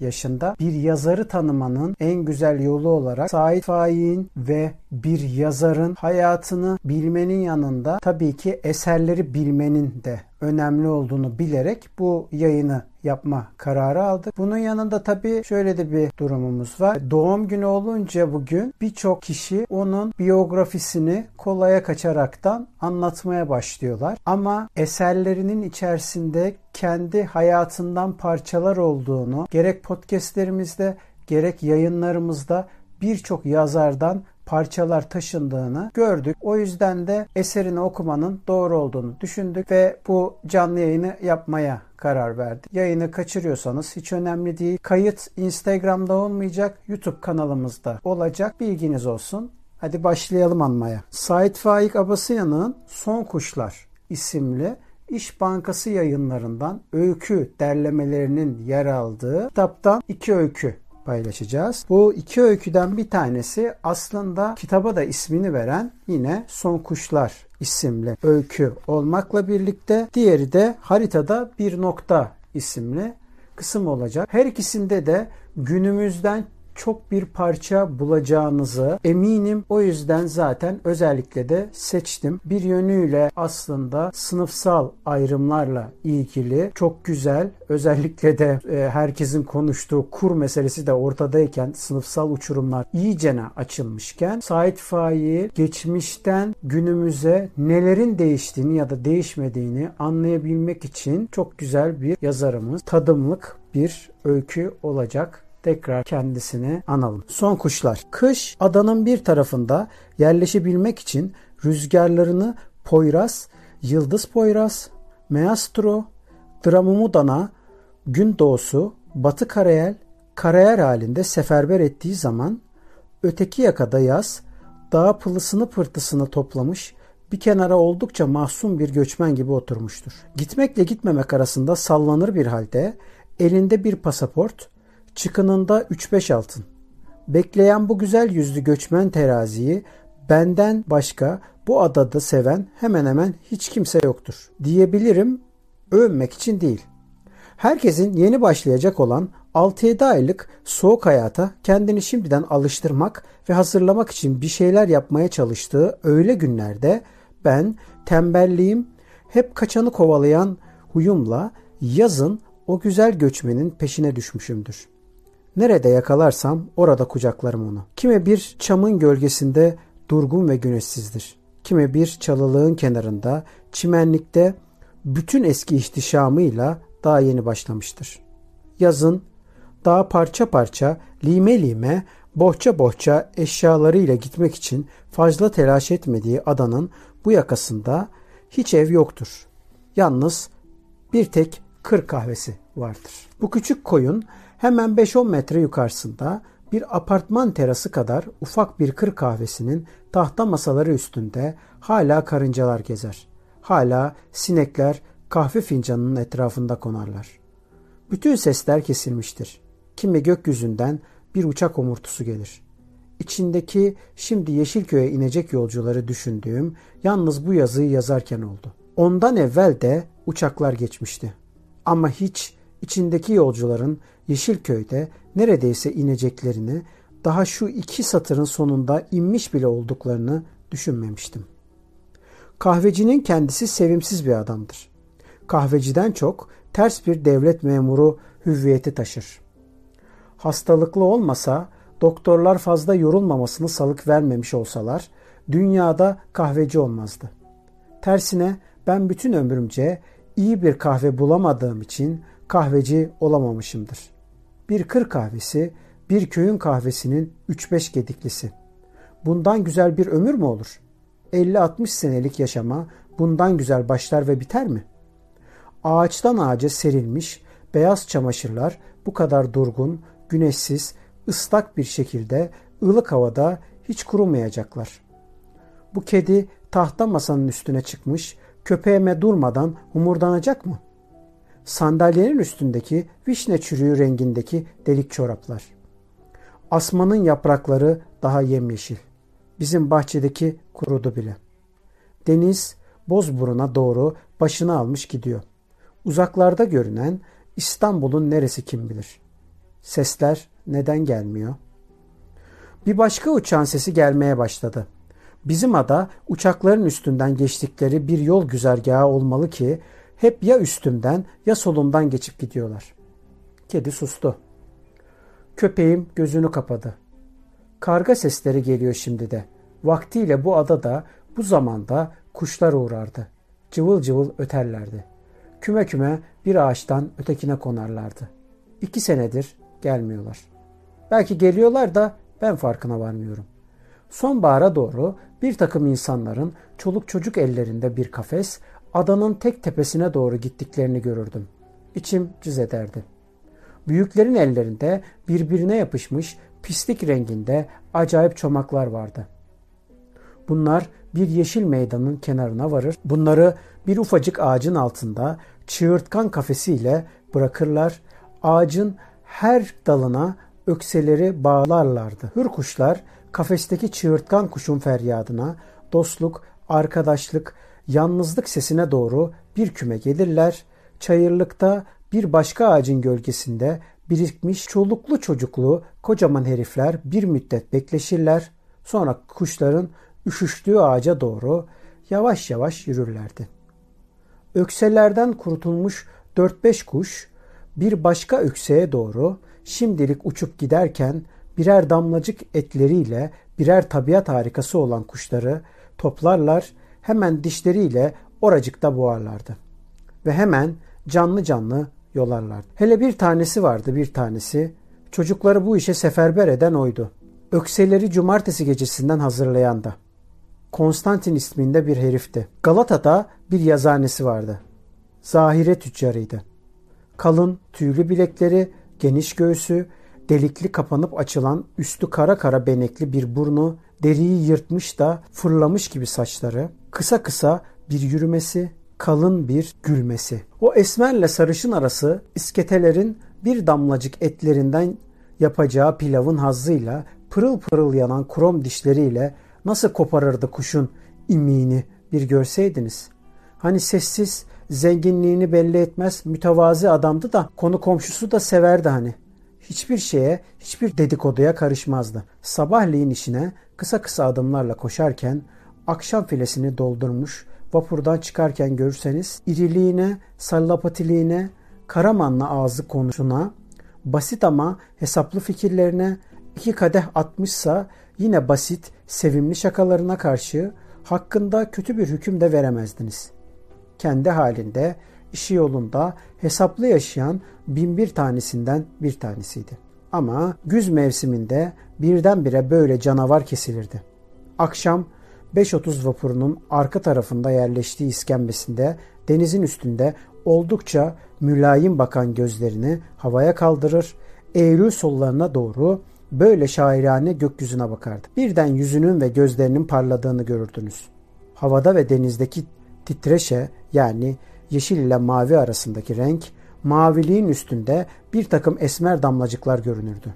yaşında bir yazarı tanımanın en güzel yolu olarak Sait Faik'in ve bir yazarın hayatını bilmenin yanında tabii ki eserleri bilmenin de önemli olduğunu bilerek bu yayını yapma kararı aldık. Bunun yanında tabii şöyle de bir durumumuz var. Doğum günü olunca bugün birçok kişi onun biyografisini kolaya kaçaraktan anlatmaya başlıyorlar. Ama eserlerinin içerisinde kendi hayatından parçalar olduğunu gerek podcastlerimizde gerek yayınlarımızda birçok yazardan parçalar taşındığını gördük. O yüzden de eserini okumanın doğru olduğunu düşündük ve bu canlı yayını yapmaya karar verdik. Yayını kaçırıyorsanız hiç önemli değil. Kayıt Instagram'da olmayacak, YouTube kanalımızda olacak. Bilginiz olsun. Hadi başlayalım anmaya. Sait Faik Abasıyan'ın Son Kuşlar isimli İş Bankası yayınlarından öykü derlemelerinin yer aldığı kitaptan iki öykü paylaşacağız. Bu iki öyküden bir tanesi aslında kitaba da ismini veren yine Son Kuşlar isimli öykü olmakla birlikte diğeri de haritada bir nokta isimli kısım olacak. Her ikisinde de günümüzden çok bir parça bulacağınızı eminim. O yüzden zaten özellikle de seçtim. Bir yönüyle aslında sınıfsal ayrımlarla ilgili çok güzel özellikle de e, herkesin konuştuğu kur meselesi de ortadayken sınıfsal uçurumlar iyicene açılmışken Said Faik'i geçmişten günümüze nelerin değiştiğini ya da değişmediğini anlayabilmek için çok güzel bir yazarımız. Tadımlık bir öykü olacak tekrar kendisini analım. Son kuşlar. Kış adanın bir tarafında yerleşebilmek için rüzgarlarını Poyraz, Yıldız Poyraz, Meastro, Dramumudana, Gün Doğusu, Batı Karayel, Karayel halinde seferber ettiği zaman öteki yakada yaz dağ pılısını pırtısını toplamış bir kenara oldukça mahzun bir göçmen gibi oturmuştur. Gitmekle gitmemek arasında sallanır bir halde elinde bir pasaport, çıkınında 3-5 altın. Bekleyen bu güzel yüzlü göçmen teraziyi benden başka bu adada seven hemen hemen hiç kimse yoktur. Diyebilirim övünmek için değil. Herkesin yeni başlayacak olan 6-7 aylık soğuk hayata kendini şimdiden alıştırmak ve hazırlamak için bir şeyler yapmaya çalıştığı öyle günlerde ben tembelliğim hep kaçanı kovalayan huyumla yazın o güzel göçmenin peşine düşmüşümdür. Nerede yakalarsam orada kucaklarım onu. Kime bir çamın gölgesinde durgun ve güneşsizdir. Kime bir çalılığın kenarında, çimenlikte bütün eski ihtişamıyla daha yeni başlamıştır. Yazın daha parça parça, lime lime, bohça bohça eşyalarıyla gitmek için fazla telaş etmediği adanın bu yakasında hiç ev yoktur. Yalnız bir tek kır kahvesi vardır. Bu küçük koyun Hemen 5-10 metre yukarısında bir apartman terası kadar ufak bir kır kahvesinin tahta masaları üstünde hala karıncalar gezer. Hala sinekler kahve fincanının etrafında konarlar. Bütün sesler kesilmiştir. Kimi gökyüzünden bir uçak omurtusu gelir. İçindeki şimdi Yeşilköy'e inecek yolcuları düşündüğüm yalnız bu yazıyı yazarken oldu. Ondan evvel de uçaklar geçmişti. Ama hiç içindeki yolcuların Yeşilköy'de neredeyse ineceklerini, daha şu iki satırın sonunda inmiş bile olduklarını düşünmemiştim. Kahvecinin kendisi sevimsiz bir adamdır. Kahveciden çok ters bir devlet memuru hüviyeti taşır. Hastalıklı olmasa, doktorlar fazla yorulmamasını salık vermemiş olsalar, dünyada kahveci olmazdı. Tersine ben bütün ömrümce iyi bir kahve bulamadığım için kahveci olamamışımdır. Bir kır kahvesi bir köyün kahvesinin 3-5 gediklisi. Bundan güzel bir ömür mü olur? 50-60 senelik yaşama bundan güzel başlar ve biter mi? Ağaçtan ağaca serilmiş beyaz çamaşırlar bu kadar durgun, güneşsiz, ıslak bir şekilde ılık havada hiç kurumayacaklar. Bu kedi tahta masanın üstüne çıkmış, köpeğime durmadan humurdanacak mı? Sandalyenin üstündeki vişne çürüğü rengindeki delik çoraplar. Asmanın yaprakları daha yemyeşil. Bizim bahçedeki kurudu bile. Deniz Bozburun'a doğru başını almış gidiyor. Uzaklarda görünen İstanbul'un neresi kim bilir. Sesler neden gelmiyor? Bir başka uçağın sesi gelmeye başladı. Bizim ada uçakların üstünden geçtikleri bir yol güzergahı olmalı ki hep ya üstümden ya solumdan geçip gidiyorlar. Kedi sustu. Köpeğim gözünü kapadı. Karga sesleri geliyor şimdi de. Vaktiyle bu adada bu zamanda kuşlar uğrardı. Cıvıl cıvıl öterlerdi. Küme küme bir ağaçtan ötekine konarlardı. İki senedir gelmiyorlar. Belki geliyorlar da ben farkına varmıyorum. Sonbahara doğru bir takım insanların çoluk çocuk ellerinde bir kafes adanın tek tepesine doğru gittiklerini görürdüm. İçim cız ederdi. Büyüklerin ellerinde birbirine yapışmış pislik renginde acayip çomaklar vardı. Bunlar bir yeşil meydanın kenarına varır. Bunları bir ufacık ağacın altında çığırtkan kafesiyle bırakırlar. Ağacın her dalına ökseleri bağlarlardı. Hür kuşlar kafesteki çığırtkan kuşun feryadına, dostluk, arkadaşlık, yalnızlık sesine doğru bir küme gelirler. Çayırlıkta bir başka ağacın gölgesinde birikmiş çoluklu çocuklu kocaman herifler bir müddet bekleşirler. Sonra kuşların üşüştüğü ağaca doğru yavaş yavaş yürürlerdi. Ökselerden kurtulmuş 4-5 kuş bir başka ökseye doğru şimdilik uçup giderken birer damlacık etleriyle birer tabiat harikası olan kuşları toplarlar hemen dişleriyle oracıkta boğarlardı. Ve hemen canlı canlı yolarlardı. Hele bir tanesi vardı bir tanesi. Çocukları bu işe seferber eden oydu. Ökseleri cumartesi gecesinden hazırlayan da. Konstantin isminde bir herifti. Galata'da bir yazanesi vardı. Zahire tüccarıydı. Kalın, tüylü bilekleri, geniş göğsü, delikli kapanıp açılan üstü kara kara benekli bir burnu, deriyi yırtmış da fırlamış gibi saçları, kısa kısa bir yürümesi, kalın bir gülmesi. O esmerle sarışın arası isketelerin bir damlacık etlerinden yapacağı pilavın hazzıyla pırıl pırıl yanan krom dişleriyle nasıl koparırdı kuşun imiğini bir görseydiniz. Hani sessiz, zenginliğini belli etmez, mütevazi adamdı da konu komşusu da severdi hani. Hiçbir şeye, hiçbir dedikoduya karışmazdı. Sabahleyin işine kısa kısa adımlarla koşarken akşam filesini doldurmuş, vapurdan çıkarken görürseniz iriliğine, sallapatiliğine, Karamanlı ağzı konusuna, basit ama hesaplı fikirlerine iki kadeh atmışsa yine basit, sevimli şakalarına karşı hakkında kötü bir hüküm de veremezdiniz. Kendi halinde, işi yolunda hesaplı yaşayan bin bir tanesinden bir tanesiydi. Ama güz mevsiminde birdenbire böyle canavar kesilirdi. Akşam 5.30 vapurunun arka tarafında yerleştiği iskembesinde denizin üstünde oldukça mülayim bakan gözlerini havaya kaldırır, Eylül sollarına doğru böyle şairane gökyüzüne bakardı. Birden yüzünün ve gözlerinin parladığını görürdünüz. Havada ve denizdeki titreşe yani yeşil ile mavi arasındaki renk, maviliğin üstünde bir takım esmer damlacıklar görünürdü.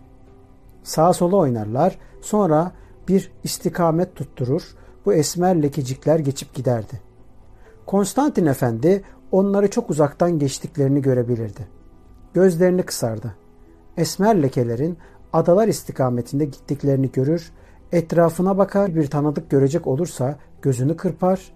Sağa sola oynarlar, sonra bir istikamet tutturur, bu esmer lekecikler geçip giderdi. Konstantin Efendi onları çok uzaktan geçtiklerini görebilirdi. Gözlerini kısardı. Esmer lekelerin adalar istikametinde gittiklerini görür, etrafına bakar bir tanıdık görecek olursa gözünü kırpar,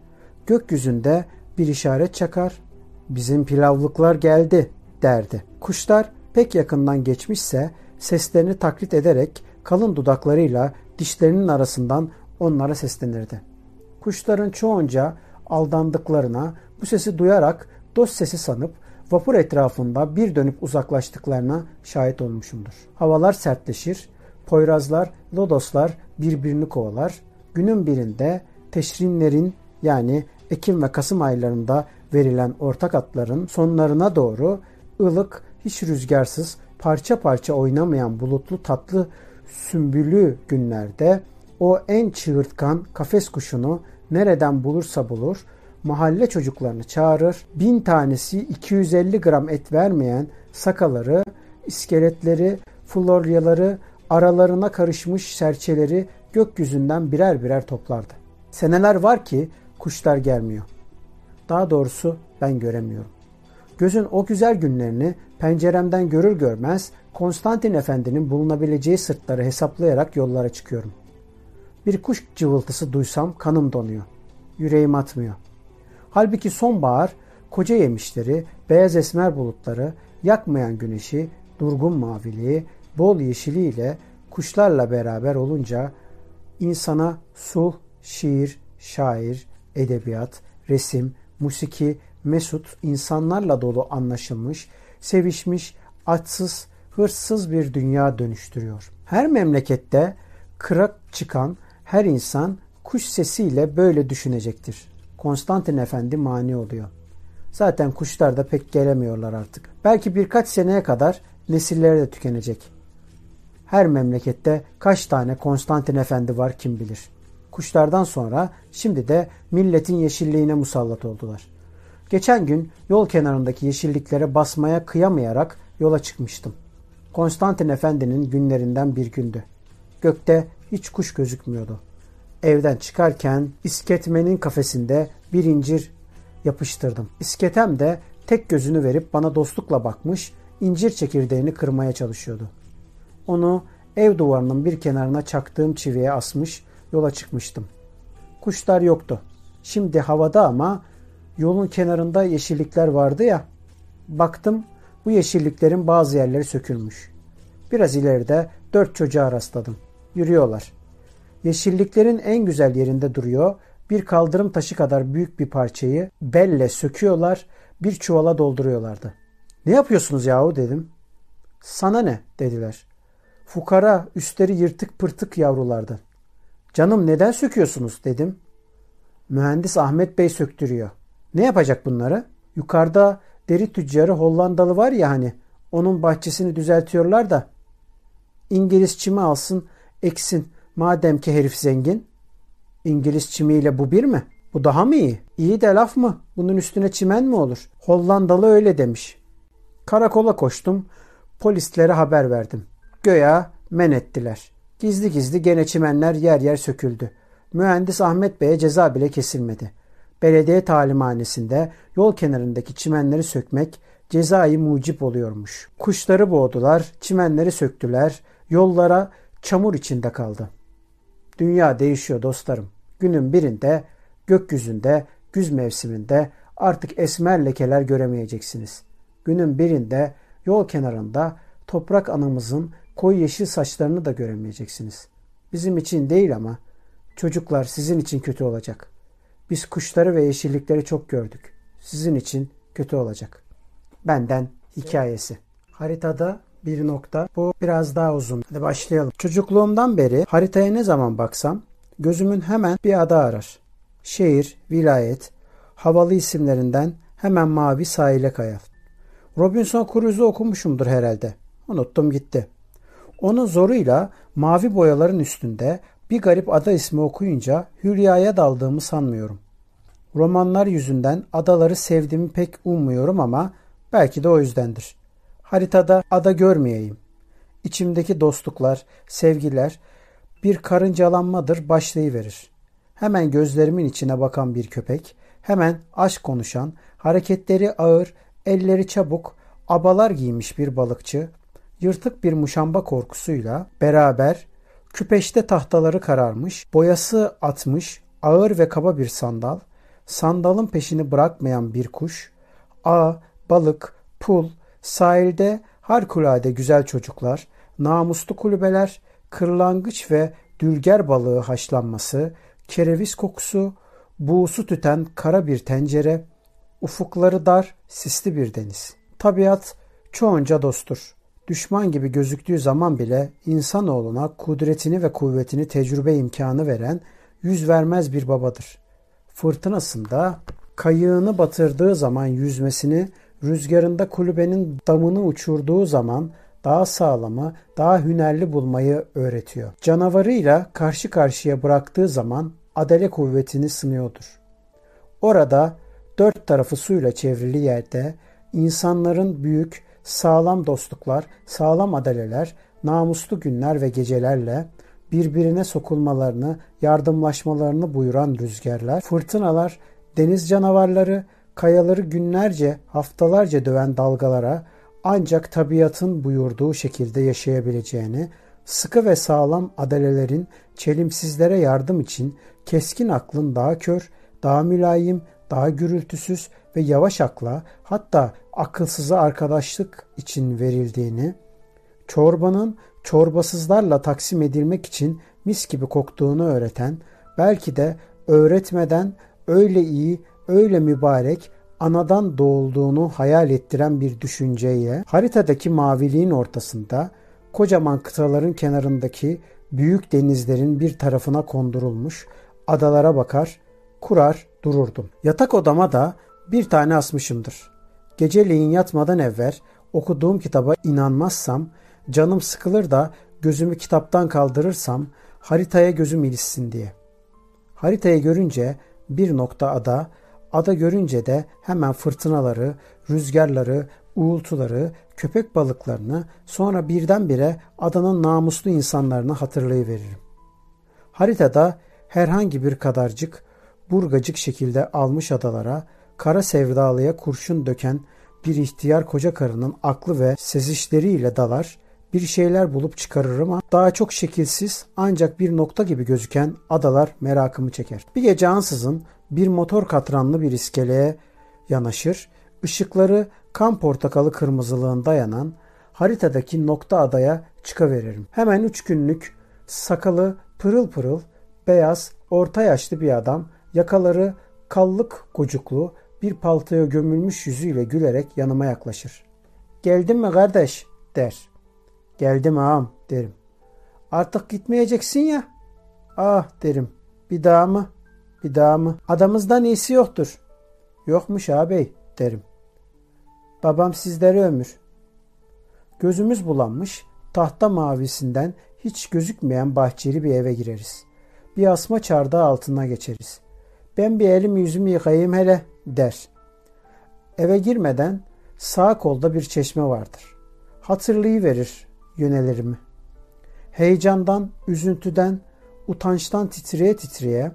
gökyüzünde bir işaret çakar, bizim pilavlıklar geldi derdi. Kuşlar pek yakından geçmişse seslerini taklit ederek kalın dudaklarıyla dişlerinin arasından onlara seslenirdi. Kuşların çoğunca aldandıklarına, bu sesi duyarak dost sesi sanıp vapur etrafında bir dönüp uzaklaştıklarına şahit olmuşumdur. Havalar sertleşir, poyrazlar, lodoslar birbirini kovalar. Günün birinde teşrinlerin yani Ekim ve Kasım aylarında verilen ortak atların sonlarına doğru ılık, hiç rüzgarsız, parça parça oynamayan bulutlu tatlı sümbülü günlerde o en çığırtkan kafes kuşunu nereden bulursa bulur, mahalle çocuklarını çağırır, bin tanesi 250 gram et vermeyen sakaları, iskeletleri, floryaları, aralarına karışmış serçeleri gökyüzünden birer birer toplardı. Seneler var ki kuşlar gelmiyor. Daha doğrusu ben göremiyorum. Gözün o güzel günlerini penceremden görür görmez Konstantin Efendi'nin bulunabileceği sırtları hesaplayarak yollara çıkıyorum. Bir kuş cıvıltısı duysam kanım donuyor. Yüreğim atmıyor. Halbuki sonbahar koca yemişleri, beyaz esmer bulutları, yakmayan güneşi, durgun maviliği, bol yeşiliyle kuşlarla beraber olunca insana sulh, şiir, şair, edebiyat, resim, musiki, mesut, insanlarla dolu anlaşılmış, sevişmiş, açsız, hırsız bir dünya dönüştürüyor. Her memlekette kırak çıkan her insan kuş sesiyle böyle düşünecektir. Konstantin Efendi mani oluyor. Zaten kuşlar da pek gelemiyorlar artık. Belki birkaç seneye kadar nesilleri de tükenecek. Her memlekette kaç tane Konstantin Efendi var kim bilir. Kuşlardan sonra şimdi de milletin yeşilliğine musallat oldular. Geçen gün yol kenarındaki yeşilliklere basmaya kıyamayarak yola çıkmıştım. Konstantin Efendi'nin günlerinden bir gündü. Gökte hiç kuş gözükmüyordu. Evden çıkarken isketmenin kafesinde bir incir yapıştırdım. İsketem de tek gözünü verip bana dostlukla bakmış, incir çekirdeğini kırmaya çalışıyordu. Onu ev duvarının bir kenarına çaktığım çiviye asmış, yola çıkmıştım. Kuşlar yoktu. Şimdi havada ama yolun kenarında yeşillikler vardı ya. Baktım bu yeşilliklerin bazı yerleri sökülmüş. Biraz ileride dört çocuğa rastladım. Yürüyorlar. Yeşilliklerin en güzel yerinde duruyor. Bir kaldırım taşı kadar büyük bir parçayı belle söküyorlar, bir çuvala dolduruyorlardı. Ne yapıyorsunuz yahu dedim. Sana ne dediler. Fukara üstleri yırtık pırtık yavrulardı. Canım neden söküyorsunuz dedim. Mühendis Ahmet Bey söktürüyor. Ne yapacak bunları? Yukarıda deri tüccarı Hollandalı var ya hani onun bahçesini düzeltiyorlar da İngiliz çimi alsın eksin madem ki herif zengin. İngiliz çimiyle bu bir mi? Bu daha mı iyi? İyi de laf mı? Bunun üstüne çimen mi olur? Hollandalı öyle demiş. Karakola koştum. Polislere haber verdim. Göya men ettiler. Gizli gizli gene çimenler yer yer söküldü. Mühendis Ahmet Bey'e ceza bile kesilmedi. Belediye talimhanesinde yol kenarındaki çimenleri sökmek cezayı mucip oluyormuş. Kuşları boğdular, çimenleri söktüler, yollara çamur içinde kaldı. Dünya değişiyor dostlarım. Günün birinde gökyüzünde güz mevsiminde artık esmer lekeler göremeyeceksiniz. Günün birinde yol kenarında toprak anamızın koyu yeşil saçlarını da göremeyeceksiniz. Bizim için değil ama çocuklar sizin için kötü olacak. Biz kuşları ve yeşillikleri çok gördük. Sizin için kötü olacak. Benden hikayesi. Haritada bir nokta. Bu biraz daha uzun. Hadi başlayalım. Çocukluğumdan beri haritaya ne zaman baksam gözümün hemen bir ada arar. Şehir, vilayet, havalı isimlerinden hemen mavi sahile kayar. Robinson Crusoe'u okumuşumdur herhalde. Unuttum gitti. Onun zoruyla mavi boyaların üstünde bir garip ada ismi okuyunca Hülya'ya daldığımı sanmıyorum. Romanlar yüzünden adaları sevdiğimi pek ummuyorum ama belki de o yüzdendir. Haritada ada görmeyeyim. İçimdeki dostluklar, sevgiler bir karıncalanmadır başlayıverir. Hemen gözlerimin içine bakan bir köpek, hemen aşk konuşan, hareketleri ağır, elleri çabuk, abalar giymiş bir balıkçı, yırtık bir muşamba korkusuyla beraber küpeşte tahtaları kararmış, boyası atmış, ağır ve kaba bir sandal, sandalın peşini bırakmayan bir kuş, ağ, balık, pul, sahilde harikulade güzel çocuklar, namuslu kulübeler, kırlangıç ve dülger balığı haşlanması, kereviz kokusu, buğusu tüten kara bir tencere, ufukları dar, sisli bir deniz. Tabiat çoğunca dosttur. Düşman gibi gözüktüğü zaman bile insanoğluna kudretini ve kuvvetini tecrübe imkanı veren yüz vermez bir babadır. Fırtınasında kayığını batırdığı zaman yüzmesini, rüzgarında kulübenin damını uçurduğu zaman daha sağlamı, daha hünerli bulmayı öğretiyor. Canavarıyla karşı karşıya bıraktığı zaman adele kuvvetini sınıyordur. Orada dört tarafı suyla çevrili yerde insanların büyük, sağlam dostluklar, sağlam adaleler, namuslu günler ve gecelerle birbirine sokulmalarını, yardımlaşmalarını buyuran rüzgarlar, fırtınalar, deniz canavarları, kayaları günlerce, haftalarca döven dalgalara ancak tabiatın buyurduğu şekilde yaşayabileceğini, sıkı ve sağlam adalelerin çelimsizlere yardım için keskin aklın daha kör, daha mülayim, daha gürültüsüz ve yavaş akla hatta akılsıza arkadaşlık için verildiğini, çorbanın çorbasızlarla taksim edilmek için mis gibi koktuğunu öğreten, belki de öğretmeden öyle iyi, öyle mübarek, anadan doğulduğunu hayal ettiren bir düşünceyle haritadaki maviliğin ortasında kocaman kıtaların kenarındaki büyük denizlerin bir tarafına kondurulmuş adalara bakar, kurar dururdum. Yatak odama da bir tane asmışımdır. Geceleyin yatmadan evvel okuduğum kitaba inanmazsam, canım sıkılır da gözümü kitaptan kaldırırsam haritaya gözüm ilişsin diye. Haritayı görünce bir nokta ada, ada görünce de hemen fırtınaları, rüzgarları, uğultuları, köpek balıklarını sonra birdenbire adanın namuslu insanlarını hatırlayıveririm. Haritada herhangi bir kadarcık burgacık şekilde almış adalara, kara sevdalıya kurşun döken bir ihtiyar koca karının aklı ve sezişleriyle dalar, bir şeyler bulup çıkarırım ama daha çok şekilsiz ancak bir nokta gibi gözüken adalar merakımı çeker. Bir gece ansızın bir motor katranlı bir iskeleye yanaşır, ışıkları kan portakalı kırmızılığında yanan haritadaki nokta adaya çıkaveririm. Hemen üç günlük sakalı pırıl pırıl beyaz orta yaşlı bir adam yakaları kallık gocuklu bir paltoya gömülmüş yüzüyle gülerek yanıma yaklaşır. Geldin mi kardeş der. Geldim ağam derim. Artık gitmeyeceksin ya. Ah derim. Bir daha mı? Bir daha mı? Adamızdan iyisi yoktur. Yokmuş ağabey derim. Babam sizlere ömür. Gözümüz bulanmış, tahta mavisinden hiç gözükmeyen bahçeli bir eve gireriz. Bir asma çardağı altına geçeriz. Ben bir elim yüzümü yıkayayım hele der. Eve girmeden sağ kolda bir çeşme vardır. Hatırlayıverir yönelerimi. Heyecandan, üzüntüden, utançtan titreye titreye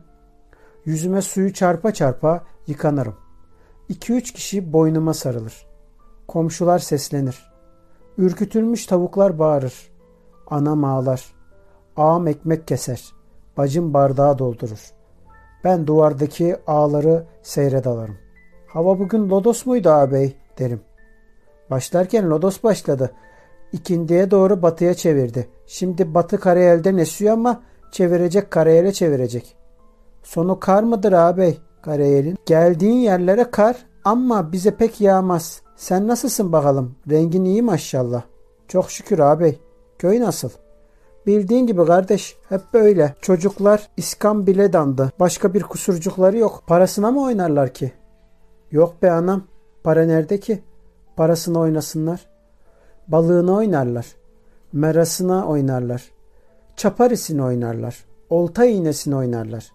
yüzüme suyu çarpa çarpa yıkanırım. İki üç kişi boynuma sarılır. Komşular seslenir. Ürkütülmüş tavuklar bağırır. Anam ağlar. Ağam ekmek keser. Bacım bardağı doldurur. Ben duvardaki ağları seyredalarım. Hava bugün lodos muydu ağabey derim. Başlarken lodos başladı. İkindiye doğru batıya çevirdi. Şimdi batı karayelden esiyor ama çevirecek karayele çevirecek. Sonu kar mıdır ağabey karayelin? Geldiğin yerlere kar ama bize pek yağmaz. Sen nasılsın bakalım? Rengin iyi maşallah. Çok şükür ağabey. Köy nasıl? Bildiğin gibi kardeş hep böyle. Çocuklar bile dandı. Başka bir kusurcukları yok. Parasına mı oynarlar ki? Yok be anam. Para nerede ki? Parasını oynasınlar. Balığını oynarlar. Merasına oynarlar. Çaparisini oynarlar. Olta iğnesini oynarlar.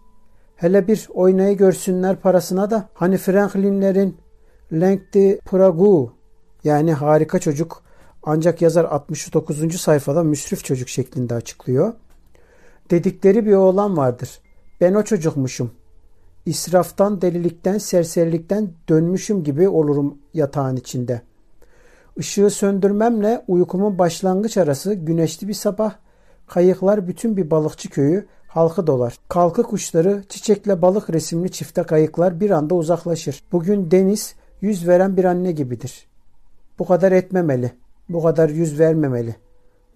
Hele bir oynayı görsünler parasına da hani Franklinlerin Lenk de Pragu yani harika çocuk ancak yazar 69. sayfada müsrif çocuk şeklinde açıklıyor. Dedikleri bir oğlan vardır. Ben o çocukmuşum. İsraftan, delilikten, serserilikten dönmüşüm gibi olurum yatağın içinde. Işığı söndürmemle uykumun başlangıç arası güneşli bir sabah kayıklar bütün bir balıkçı köyü halkı dolar. Kalkı kuşları çiçekle balık resimli çifte kayıklar bir anda uzaklaşır. Bugün deniz yüz veren bir anne gibidir. Bu kadar etmemeli, bu kadar yüz vermemeli.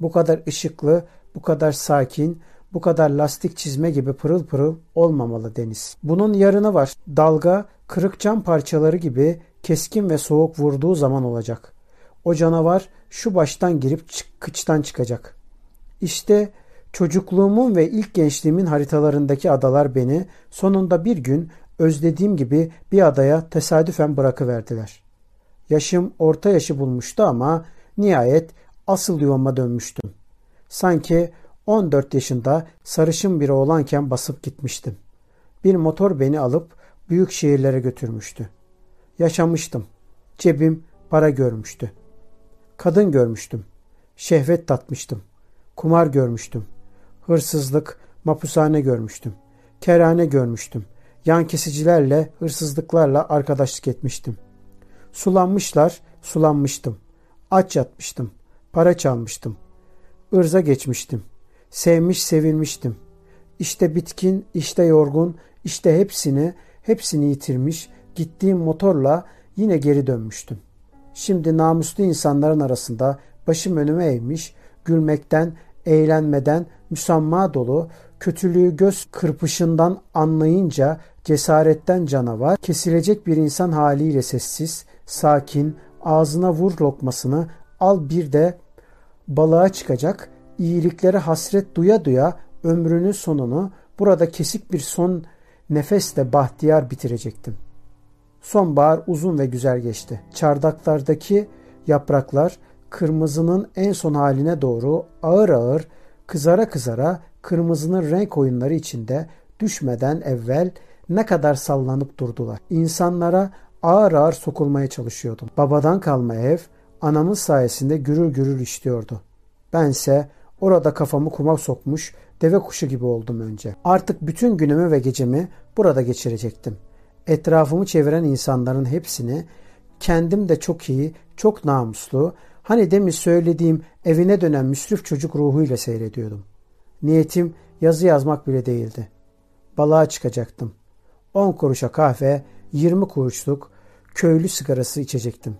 Bu kadar ışıklı, bu kadar sakin, Bu kadar lastik çizme gibi pırıl pırıl olmamalı deniz. Bunun yarını var. Dalga kırık cam parçaları gibi keskin ve soğuk vurduğu zaman olacak. O canavar şu baştan girip kıçtan çıkacak. İşte çocukluğumun ve ilk gençliğimin haritalarındaki adalar beni sonunda bir gün özlediğim gibi bir adaya tesadüfen bırakıverdiler. Yaşım orta yaşı bulmuştu ama nihayet asıl yuvama dönmüştüm. Sanki 14 yaşında sarışın bir oğlanken basıp gitmiştim. Bir motor beni alıp büyük şehirlere götürmüştü. Yaşamıştım. Cebim para görmüştü. Kadın görmüştüm. Şehvet tatmıştım. Kumar görmüştüm. Hırsızlık, mapushane görmüştüm. Kerane görmüştüm. Yan kesicilerle, hırsızlıklarla arkadaşlık etmiştim. Sulanmışlar, sulanmıştım. Aç yatmıştım. Para çalmıştım. Irza geçmiştim. Sevmiş sevilmiştim. İşte bitkin, işte yorgun, işte hepsini, hepsini yitirmiş, gittiğim motorla yine geri dönmüştüm. Şimdi namuslu insanların arasında başım önüme eğmiş, gülmekten, eğlenmeden, müsamma dolu, kötülüğü göz kırpışından anlayınca cesaretten canavar, kesilecek bir insan haliyle sessiz, sakin, ağzına vur lokmasını, al bir de balığa çıkacak, iyiliklere hasret duya duya ömrünün sonunu burada kesik bir son nefesle bahtiyar bitirecektim. Sonbahar uzun ve güzel geçti. Çardaklardaki yapraklar kırmızının en son haline doğru ağır ağır kızara kızara kırmızının renk oyunları içinde düşmeden evvel ne kadar sallanıp durdular. İnsanlara ağır ağır sokulmaya çalışıyordum. Babadan kalma ev anamın sayesinde gürül gürül işliyordu. Bense orada kafamı kuma sokmuş deve kuşu gibi oldum önce. Artık bütün günümü ve gecemi burada geçirecektim. Etrafımı çeviren insanların hepsini kendim de çok iyi, çok namuslu, hani demin söylediğim evine dönen müsrif çocuk ruhuyla seyrediyordum. Niyetim yazı yazmak bile değildi. Balığa çıkacaktım. 10 kuruşa kahve, 20 kuruşluk köylü sigarası içecektim.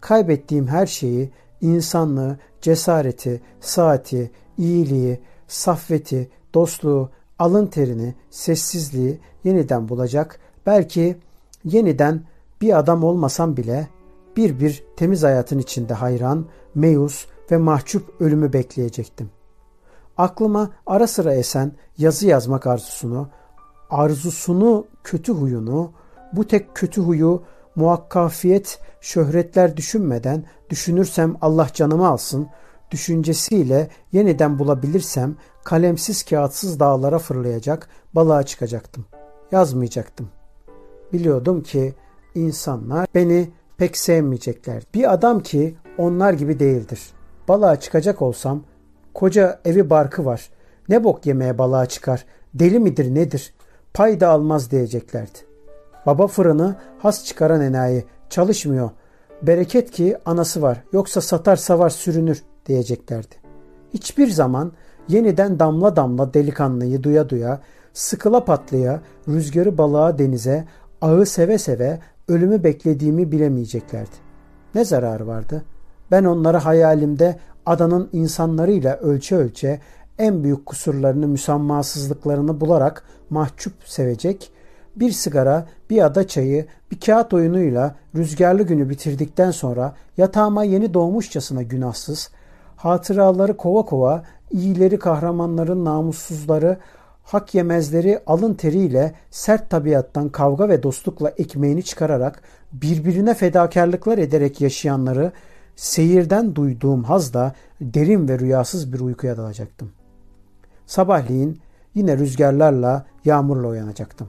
Kaybettiğim her şeyi, insanlığı, cesareti, saati, iyiliği, saffeti, dostluğu, alın terini, sessizliği yeniden bulacak, belki yeniden bir adam olmasam bile bir bir temiz hayatın içinde hayran, meyus ve mahcup ölümü bekleyecektim. Aklıma ara sıra esen yazı yazmak arzusunu, arzusunu, kötü huyunu, bu tek kötü huyu muhakkafiyet, şöhretler düşünmeden düşünürsem Allah canımı alsın, düşüncesiyle yeniden bulabilirsem kalemsiz kağıtsız dağlara fırlayacak, balığa çıkacaktım. Yazmayacaktım. Biliyordum ki insanlar beni pek sevmeyecekler. Bir adam ki onlar gibi değildir. Balığa çıkacak olsam koca evi barkı var. Ne bok yemeye balığa çıkar? Deli midir nedir? Pay da almaz diyeceklerdi. Baba fırını has çıkaran enayi çalışmıyor. Bereket ki anası var yoksa satar savar sürünür diyeceklerdi. Hiçbir zaman yeniden damla damla delikanlıyı duya duya, sıkıla patlaya, rüzgarı balığa denize, ağı seve seve ölümü beklediğimi bilemeyeceklerdi. Ne zararı vardı? Ben onları hayalimde adanın insanlarıyla ölçe ölçe en büyük kusurlarını, müsammasızlıklarını bularak mahcup sevecek, bir sigara, bir ada çayı, bir kağıt oyunuyla rüzgarlı günü bitirdikten sonra yatağıma yeni doğmuşçasına günahsız, hatıraları kova kova, iyileri kahramanların namussuzları, hak yemezleri alın teriyle sert tabiattan kavga ve dostlukla ekmeğini çıkararak birbirine fedakarlıklar ederek yaşayanları seyirden duyduğum hazda derin ve rüyasız bir uykuya dalacaktım. Sabahleyin yine rüzgarlarla, yağmurla uyanacaktım.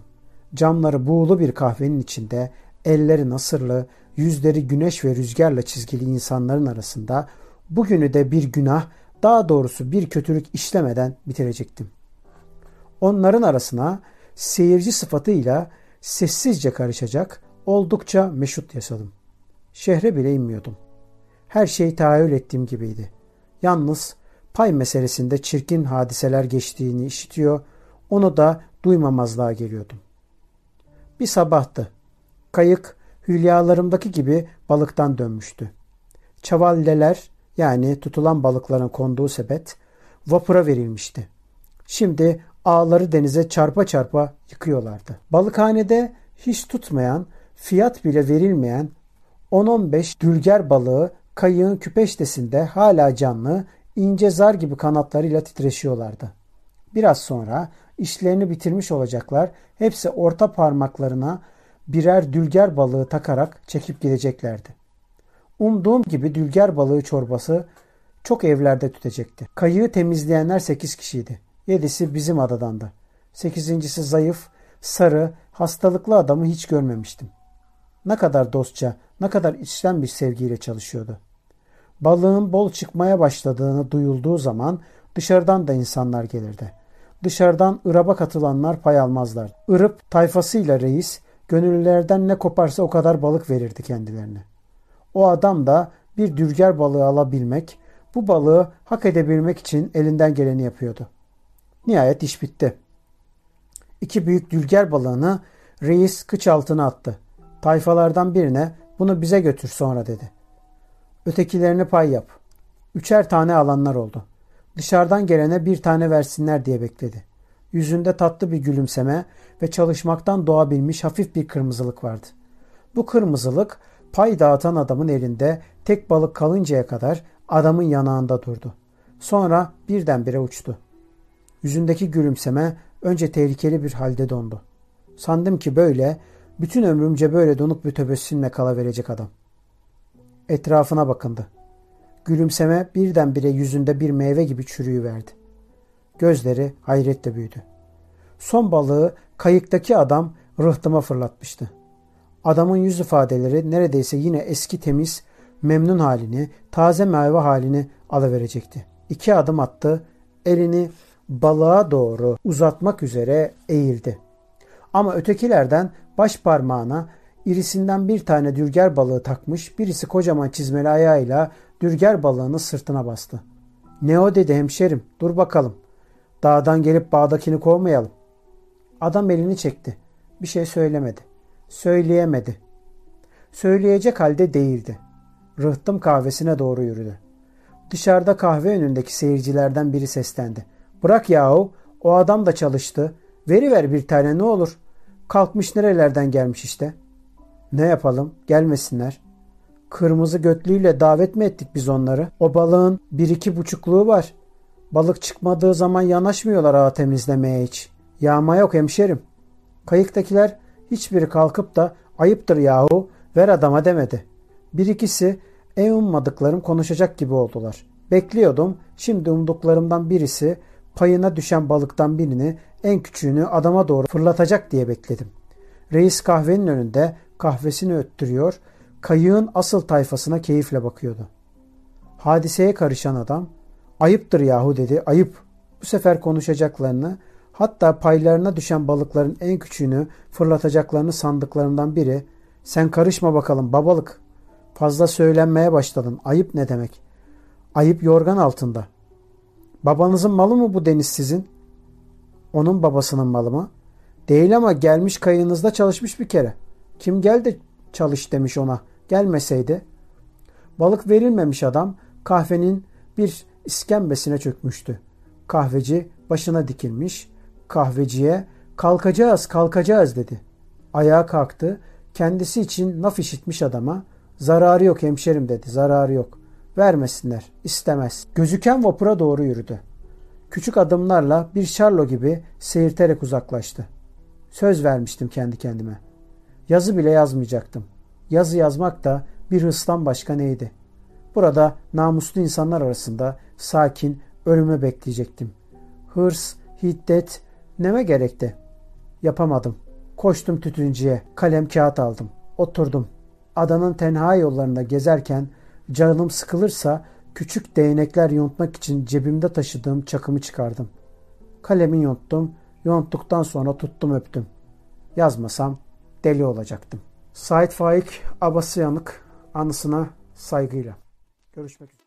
Camları buğulu bir kahvenin içinde elleri nasırlı, yüzleri güneş ve rüzgarla çizgili insanların arasında bugünü de bir günah, daha doğrusu bir kötülük işlemeden bitirecektim. Onların arasına seyirci sıfatıyla sessizce karışacak, oldukça meşhut yaşadım. Şehre bile inmiyordum. Her şey tahayyül ettiğim gibiydi. Yalnız pay meselesinde çirkin hadiseler geçtiğini işitiyor, onu da duymamazlığa geliyordum. Bir sabahtı. Kayık hülyalarımdaki gibi balıktan dönmüştü. Çavalleler yani tutulan balıkların konduğu sepet vapura verilmişti. Şimdi ağları denize çarpa çarpa yıkıyorlardı. Balıkhanede hiç tutmayan, fiyat bile verilmeyen 10-15 dülger balığı kayığın küpeştesinde hala canlı, ince zar gibi kanatlarıyla titreşiyorlardı. Biraz sonra işlerini bitirmiş olacaklar. Hepsi orta parmaklarına birer dülger balığı takarak çekip gideceklerdi. Umduğum gibi dülger balığı çorbası çok evlerde tütecekti. Kayığı temizleyenler 8 kişiydi. Yedisi bizim adadandı. Sekizincisi zayıf, sarı, hastalıklı adamı hiç görmemiştim. Ne kadar dostça, ne kadar içten bir sevgiyle çalışıyordu. Balığın bol çıkmaya başladığını duyulduğu zaman dışarıdan da insanlar gelirdi. Dışarıdan ıraba katılanlar pay almazlar. Irıp tayfasıyla reis gönüllülerden ne koparsa o kadar balık verirdi kendilerine. O adam da bir dürger balığı alabilmek, bu balığı hak edebilmek için elinden geleni yapıyordu. Nihayet iş bitti. İki büyük dülger balığını reis kıç altına attı. Tayfalardan birine bunu bize götür sonra dedi. Ötekilerini pay yap. Üçer tane alanlar oldu. Dışarıdan gelene bir tane versinler diye bekledi. Yüzünde tatlı bir gülümseme ve çalışmaktan doğabilmiş hafif bir kırmızılık vardı. Bu kırmızılık pay dağıtan adamın elinde tek balık kalıncaya kadar adamın yanağında durdu. Sonra birdenbire uçtu. Yüzündeki gülümseme önce tehlikeli bir halde dondu. Sandım ki böyle, bütün ömrümce böyle donuk bir tebessümle kalaverecek adam. Etrafına bakındı. Gülümseme birdenbire yüzünde bir meyve gibi çürüyüverdi. Gözleri hayretle büyüdü. Son balığı kayıktaki adam rıhtıma fırlatmıştı. Adamın yüz ifadeleri neredeyse yine eski temiz, memnun halini, taze meyve halini alıverecekti. İki adım attı, elini balığa doğru uzatmak üzere eğildi. Ama ötekilerden baş parmağına irisinden bir tane dürger balığı takmış, birisi kocaman çizmeli ayağıyla dürger balığını sırtına bastı. Ne o dedi hemşerim, dur bakalım. Dağdan gelip bağdakini kovmayalım. Adam elini çekti. Bir şey söylemedi. Söyleyemedi. Söyleyecek halde değildi. Rıhtım kahvesine doğru yürüdü. Dışarıda kahve önündeki seyircilerden biri seslendi. Bırak yahu o adam da çalıştı. Veri ver bir tane ne olur. Kalkmış nerelerden gelmiş işte. Ne yapalım gelmesinler. Kırmızı götlüyle davet mi ettik biz onları? O balığın bir iki buçukluğu var. Balık çıkmadığı zaman yanaşmıyorlar ağa temizlemeye hiç. Yağma yok hemşerim. Kayıktakiler hiçbiri kalkıp da ayıptır yahu ver adama demedi. Bir ikisi en ummadıklarım konuşacak gibi oldular. Bekliyordum. Şimdi umduklarımdan birisi payına düşen balıktan birini en küçüğünü adama doğru fırlatacak diye bekledim. Reis kahvenin önünde kahvesini öttürüyor, kayığın asıl tayfasına keyifle bakıyordu. Hadiseye karışan adam, ayıptır yahu dedi, ayıp. Bu sefer konuşacaklarını, hatta paylarına düşen balıkların en küçüğünü fırlatacaklarını sandıklarından biri, sen karışma bakalım babalık. Fazla söylenmeye başladın, ayıp ne demek? Ayıp yorgan altında.'' Babanızın malı mı bu deniz sizin? Onun babasının malı mı? Değil ama gelmiş kayınızda çalışmış bir kere. Kim geldi çalış demiş ona. Gelmeseydi. Balık verilmemiş adam kahvenin bir iskembesine çökmüştü. Kahveci başına dikilmiş. Kahveciye kalkacağız kalkacağız dedi. Ayağa kalktı. Kendisi için naf işitmiş adama zararı yok hemşerim dedi zararı yok. Vermesinler. istemez. Gözüken vapura doğru yürüdü. Küçük adımlarla bir şarlo gibi seyirterek uzaklaştı. Söz vermiştim kendi kendime. Yazı bile yazmayacaktım. Yazı yazmak da bir hırstan başka neydi? Burada namuslu insanlar arasında sakin ölümü bekleyecektim. Hırs, hiddet neme gerekti? Yapamadım. Koştum tütüncüye, kalem kağıt aldım. Oturdum. Adanın tenha yollarında gezerken Canım sıkılırsa küçük değnekler yontmak için cebimde taşıdığım çakımı çıkardım. Kalemi yonttum, yonttuktan sonra tuttum öptüm. Yazmasam deli olacaktım. Sait Faik Abasıyanık anısına saygıyla. Görüşmek üzere.